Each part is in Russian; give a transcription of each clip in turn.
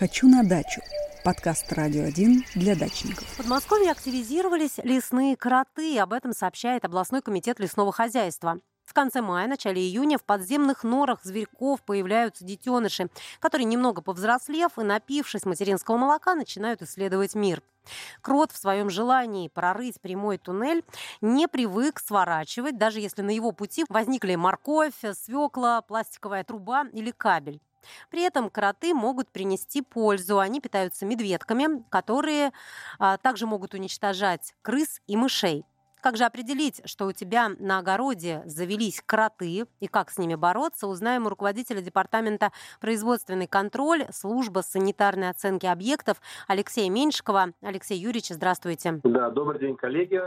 «Хочу на дачу» – подкаст «Радио 1» для дачников. В Подмосковье активизировались лесные кроты. Об этом сообщает областной комитет лесного хозяйства. В конце мая, начале июня в подземных норах зверьков появляются детеныши, которые, немного повзрослев и напившись материнского молока, начинают исследовать мир. Крот в своем желании прорыть прямой туннель не привык сворачивать, даже если на его пути возникли морковь, свекла, пластиковая труба или кабель. При этом кроты могут принести пользу. Они питаются медведками, которые а, также могут уничтожать крыс и мышей. Как же определить, что у тебя на огороде завелись кроты и как с ними бороться, узнаем у руководителя департамента производственный контроль, служба санитарной оценки объектов Алексея Меньшикова. Алексей Юрьевич, здравствуйте. Да, добрый день, коллеги.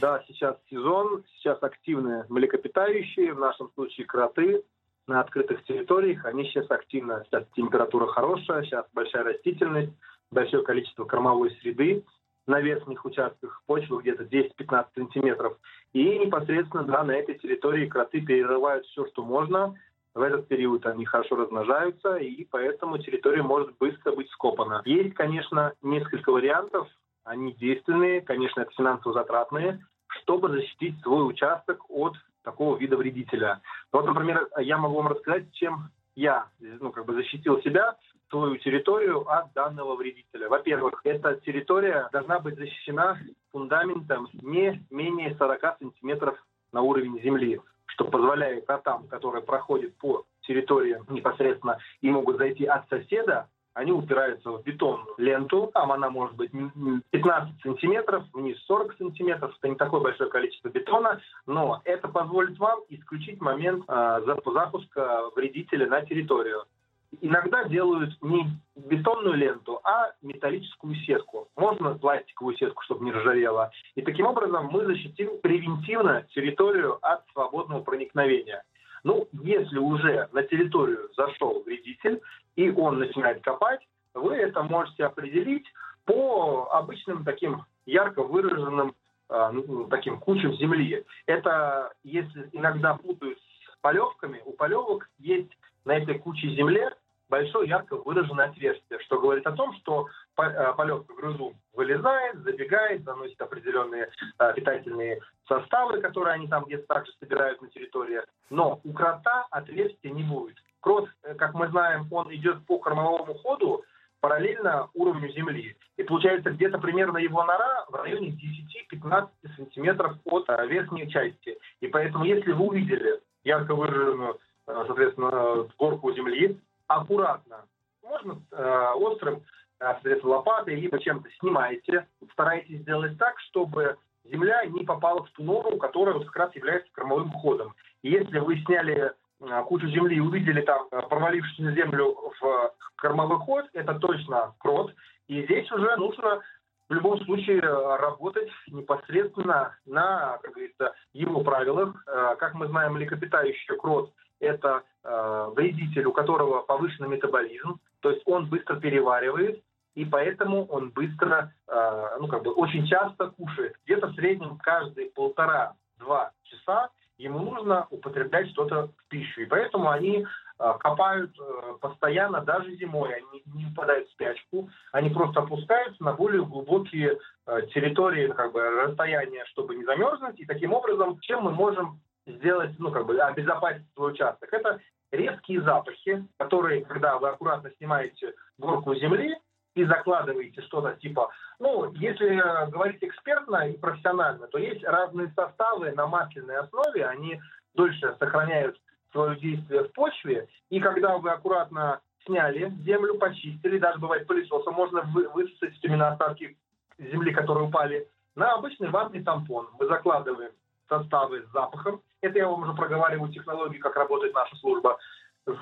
Да, сейчас сезон, сейчас активные млекопитающие, в нашем случае кроты на открытых территориях. Они сейчас активно, сейчас температура хорошая, сейчас большая растительность, большое количество кормовой среды на верхних участках почвы где-то 10-15 сантиметров. И непосредственно да, на этой территории кроты перерывают все, что можно. В этот период они хорошо размножаются, и поэтому территория может быстро быть скопана. Есть, конечно, несколько вариантов. Они действенные, конечно, это финансово затратные, чтобы защитить свой участок от такого вида вредителя. Вот, например, я могу вам рассказать, чем я ну, как бы защитил себя свою территорию от данного вредителя. Во-первых, эта территория должна быть защищена фундаментом не менее 40 сантиметров на уровень земли, что позволяет котам, которые проходят по территории непосредственно и могут зайти от соседа, они упираются в бетонную ленту, там она может быть 15 сантиметров, вниз 40 сантиметров, это не такое большое количество бетона, но это позволит вам исключить момент э, запуска вредителя на территорию иногда делают не бетонную ленту, а металлическую сетку. Можно пластиковую сетку, чтобы не ржавело. И таким образом мы защитим превентивно территорию от свободного проникновения. Ну, если уже на территорию зашел вредитель, и он начинает копать, вы это можете определить по обычным таким ярко выраженным э, таким кучам земли. Это если иногда путают с полевками, у полевок есть на этой куче земли большое ярко выраженное отверстие, что говорит о том, что э, полетка грызун вылезает, забегает, заносит определенные э, питательные составы, которые они там где-то также собирают на территории. Но у крота отверстия не будет. Крот, э, как мы знаем, он идет по кормовому ходу параллельно уровню земли. И получается где-то примерно его нора в районе 10-15 сантиметров от верхней части. И поэтому если вы увидели ярко выраженную, соответственно, горку земли, аккуратно, можно э, острым, э, соответственно, лопатой, либо чем-то снимаете, старайтесь сделать так, чтобы земля не попала в ту нору, которая вот как раз является кормовым ходом. И если вы сняли э, кучу земли и увидели там э, провалившуюся землю в кормовой ход, это точно крот. И здесь уже нужно в любом случае э, работать непосредственно на, как говорится, его правилах. Как мы знаем, млекопитающий крот – это э, вредитель, у которого повышенный метаболизм, то есть он быстро переваривает, и поэтому он быстро, э, ну как бы очень часто кушает. Где-то в среднем каждые полтора-два часа ему нужно употреблять что-то в пищу. И поэтому они э, копают э, постоянно, даже зимой. Они не впадают в спячку, они просто опускаются на более глубокие э, территории, как бы расстояния, чтобы не замерзнуть. И таким образом, чем мы можем сделать, ну, как бы обезопасить свой участок. Это резкие запахи, которые, когда вы аккуратно снимаете горку земли и закладываете что-то типа, ну, если говорить экспертно и профессионально, то есть разные составы на масляной основе, они дольше сохраняют свое действие в почве, и когда вы аккуратно сняли землю, почистили, даже бывает пылесосом можно высосать именно остатки земли, которые упали, на обычный ватный тампон. Мы закладываем составы с запахом. Это я вам уже проговариваю технологии, как работает наша служба.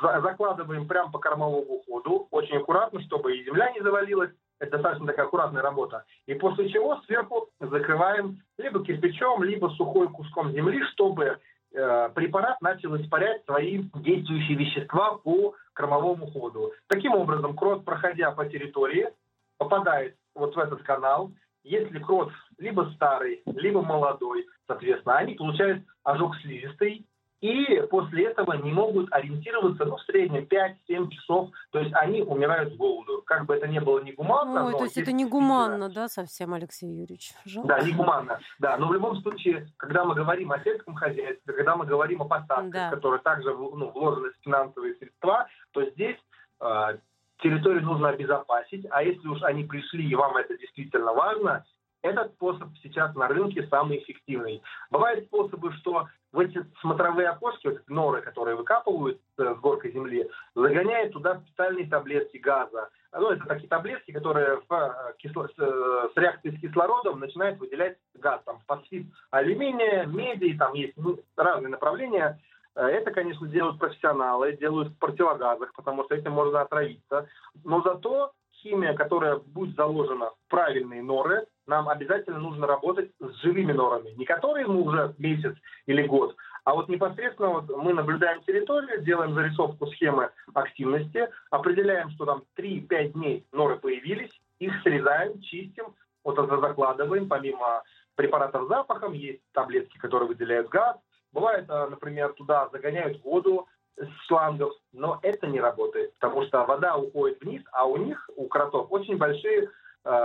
Закладываем прямо по кормовому ходу, очень аккуратно, чтобы и земля не завалилась. Это достаточно такая аккуратная работа. И после чего сверху закрываем либо кирпичом, либо сухой куском земли, чтобы э, препарат начал испарять свои действующие вещества по кормовому ходу. Таким образом, крот, проходя по территории, попадает вот в этот канал, если крот либо старый, либо молодой, соответственно, они получают ожог слизистой, и после этого не могут ориентироваться, ну, в среднем 5-7 часов, то есть они умирают с голоду. Как бы это ни было негуманно. Ой, то есть это негуманно, да, совсем, Алексей Юрьевич? Жалко. Да, негуманно, да, но в любом случае, когда мы говорим о сельском хозяйстве, когда мы говорим о посадках, да. которые также ну, вложены в финансовые средства, то здесь э, территорию нужно обезопасить, а если уж они пришли и вам это действительно важно, этот способ сейчас на рынке самый эффективный. Бывают способы, что в эти смотровые окошки, вот норы, которые выкапывают э, с горкой земли, загоняют туда специальные таблетки газа. Ну, это такие таблетки, которые в, э, кисло, с, э, с реакцией с кислородом начинают выделять газ. Там фосфид алюминия, меди, там есть ну, разные направления. Это, конечно, делают профессионалы, делают в противогазах, потому что этим можно отравиться. Но зато химия, которая будет заложена в правильные норы, нам обязательно нужно работать с живыми норами, не которые мы уже месяц или год, а вот непосредственно вот мы наблюдаем территорию, делаем зарисовку схемы активности, определяем, что там 3-5 дней норы появились, их срезаем, чистим, вот это закладываем, помимо препаратов с запахом, есть таблетки, которые выделяют газ, бывает, а, например, туда загоняют воду, с шлангов, но это не работает, потому что вода уходит вниз, а у них, у кротов, очень большие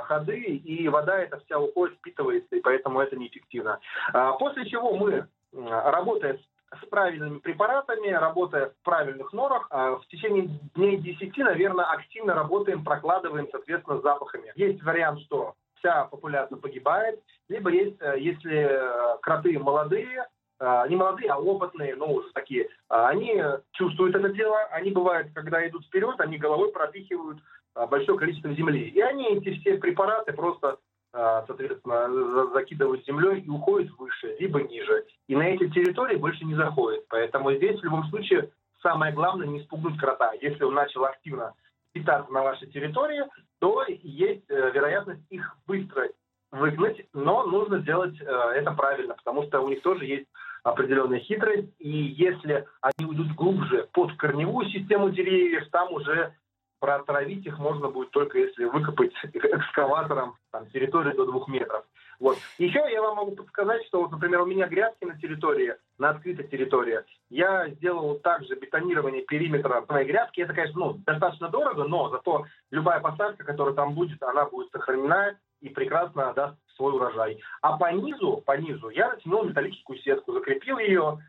ходы, и вода эта вся уходит, впитывается, и поэтому это неэффективно. Э, после чего мы, работая с правильными препаратами, работая в правильных норах, э, в течение дней 10, наверное, активно работаем, прокладываем, соответственно, запахами. Есть вариант, что вся популяция погибает, либо есть, э, если э, кроты молодые, а, не молодые, а опытные, ну, уже такие, а, они чувствуют это дело, они бывают, когда идут вперед, они головой пропихивают а, большое количество земли. И они эти все препараты просто, соответственно, закидывают землей и уходят выше, либо ниже. И на эти территории больше не заходят. Поэтому здесь в любом случае самое главное не спугнуть крота. Если он начал активно питаться на вашей территории, то есть э, вероятность их быстро выгнать, но нужно сделать э, это правильно, потому что у них тоже есть определенная хитрость, и если они уйдут глубже под корневую систему деревьев, там уже протравить их можно будет только если выкопать экскаватором там, территорию до двух метров. Вот. Еще я вам могу подсказать, что, вот, например, у меня грядки на территории, на открытой территории, я сделал также бетонирование периметра моей грядки. Это, конечно, ну, достаточно дорого, но зато любая посадка, которая там будет, она будет сохранена и прекрасно даст свой урожай. А по низу, по низу я натянул металлическую сетку, закрепил ее,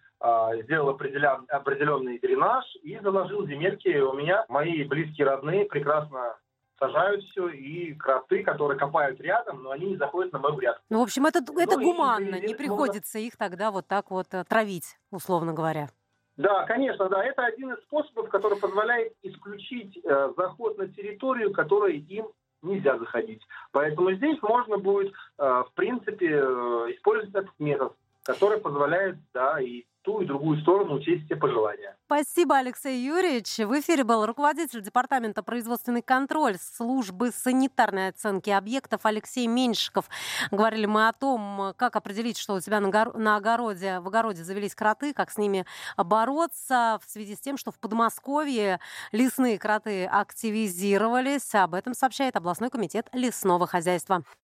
сделал определен, определенный дренаж и заложил земельки. У меня мои близкие родные прекрасно сажают все, и кроты, которые копают рядом, но они не заходят на мою грядку. Ну, в общем, это, это ну, гуманно, и, не приходится можно... их тогда вот так вот э, травить, условно говоря. Да, конечно, да. Это один из способов, который позволяет исключить э, заход на территорию, которая им нельзя заходить. Поэтому здесь можно будет, э, в принципе, э, использовать этот метод, который позволяет, да, и ту и другую сторону учесть все пожелания. Спасибо, Алексей Юрьевич. В эфире был руководитель Департамента производственный контроль службы санитарной оценки объектов Алексей Меньшиков. Говорили мы о том, как определить, что у тебя на, гор- на огороде, в огороде завелись кроты, как с ними бороться в связи с тем, что в Подмосковье лесные кроты активизировались. Об этом сообщает областной комитет лесного хозяйства.